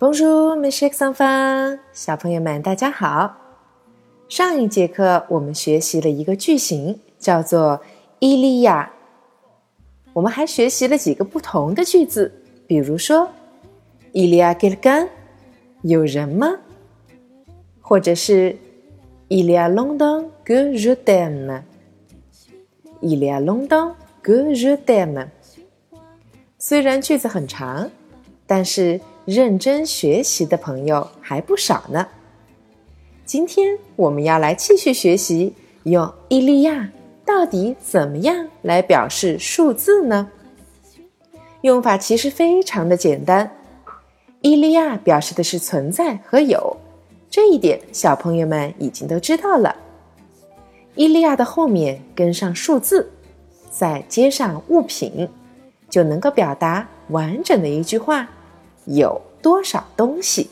们学上方，小朋友们大家好。上一节课我们学习了一个句型，叫做伊利亚。我们还学习了几个不同的句子，比如说伊利亚给了干，有人吗？或者是伊利亚隆当个热带吗？伊利亚隆当个热带吗？虽然句子很长，但是。认真学习的朋友还不少呢。今天我们要来继续学习，用伊利亚到底怎么样来表示数字呢？用法其实非常的简单。伊利亚表示的是存在和有，这一点小朋友们已经都知道了。伊利亚的后面跟上数字，再接上物品，就能够表达完整的一句话。有多少东西？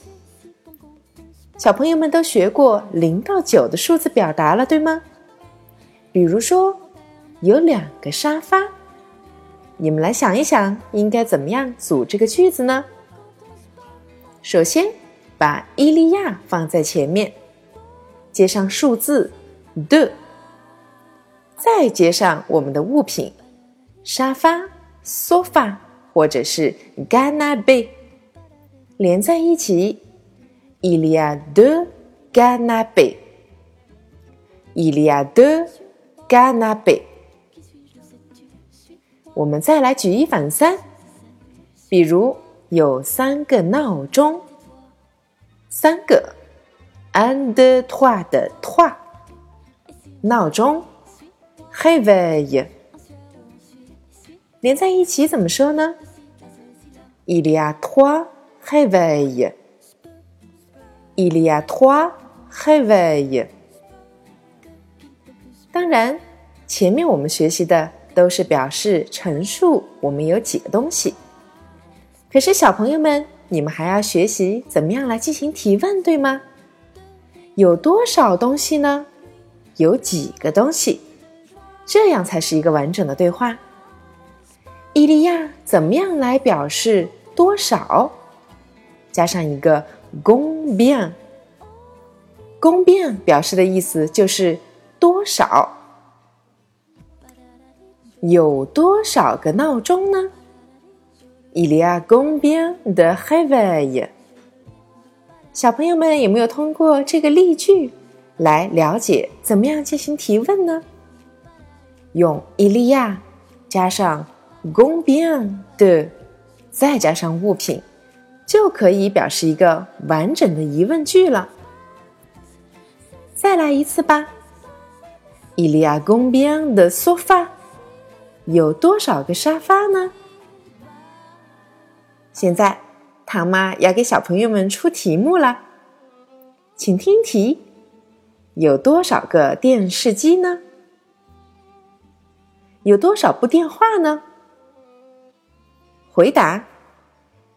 小朋友们都学过零到九的数字表达了，对吗？比如说，有两个沙发，你们来想一想，应该怎么样组这个句子呢？首先，把伊利亚放在前面，接上数字的，再接上我们的物品沙发 （sofa） 或者是 canapé。连在一起，il y a deux canapés。il y a deux canapés。我们再来举一反三，比如有三个闹钟，三个，un deux trois 的 trois，闹钟，réveil。连在一起怎么说呢？il y a trois。Réveil. Il y a trois réveils. 当然，前面我们学习的都是表示陈述我们有几个东西。可是小朋友们，你们还要学习怎么样来进行提问，对吗？有多少东西呢？有几个东西？这样才是一个完整的对话。伊利亚怎么样来表示多少？加上一个公变，公变表示的意思就是多少？有多少个闹钟呢？Il y a combien de réveils？小朋友们有没有通过这个例句来了解怎么样进行提问呢？用 il y a 加上 combien de，再加上物品。就可以表示一个完整的疑问句了。再来一次吧。伊利亚公边的沙发有多少个沙发呢？现在唐妈要给小朋友们出题目了，请听题：有多少个电视机呢？有多少部电话呢？回答。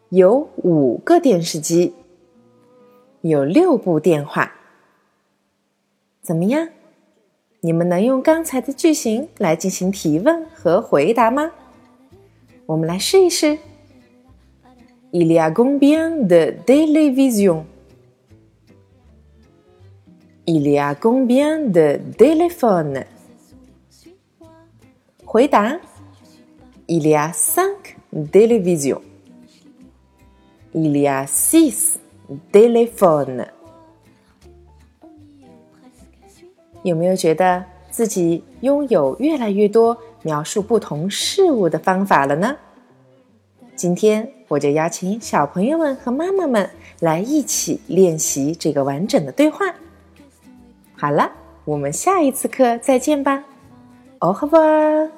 有五个电视机，有六部电话，怎么样？你们能用刚才的句型来进行提问和回答吗？我们来试一试。Il y a combien de télévisions? Il y a combien de téléphones? 回答：Il y a cinq télévisions. Il y a six téléphones。有没有觉得自己拥有越来越多描述不同事物的方法了呢？今天我就邀请小朋友们和妈妈们来一起练习这个完整的对话。好了，我们下一次课再见吧，au revoir。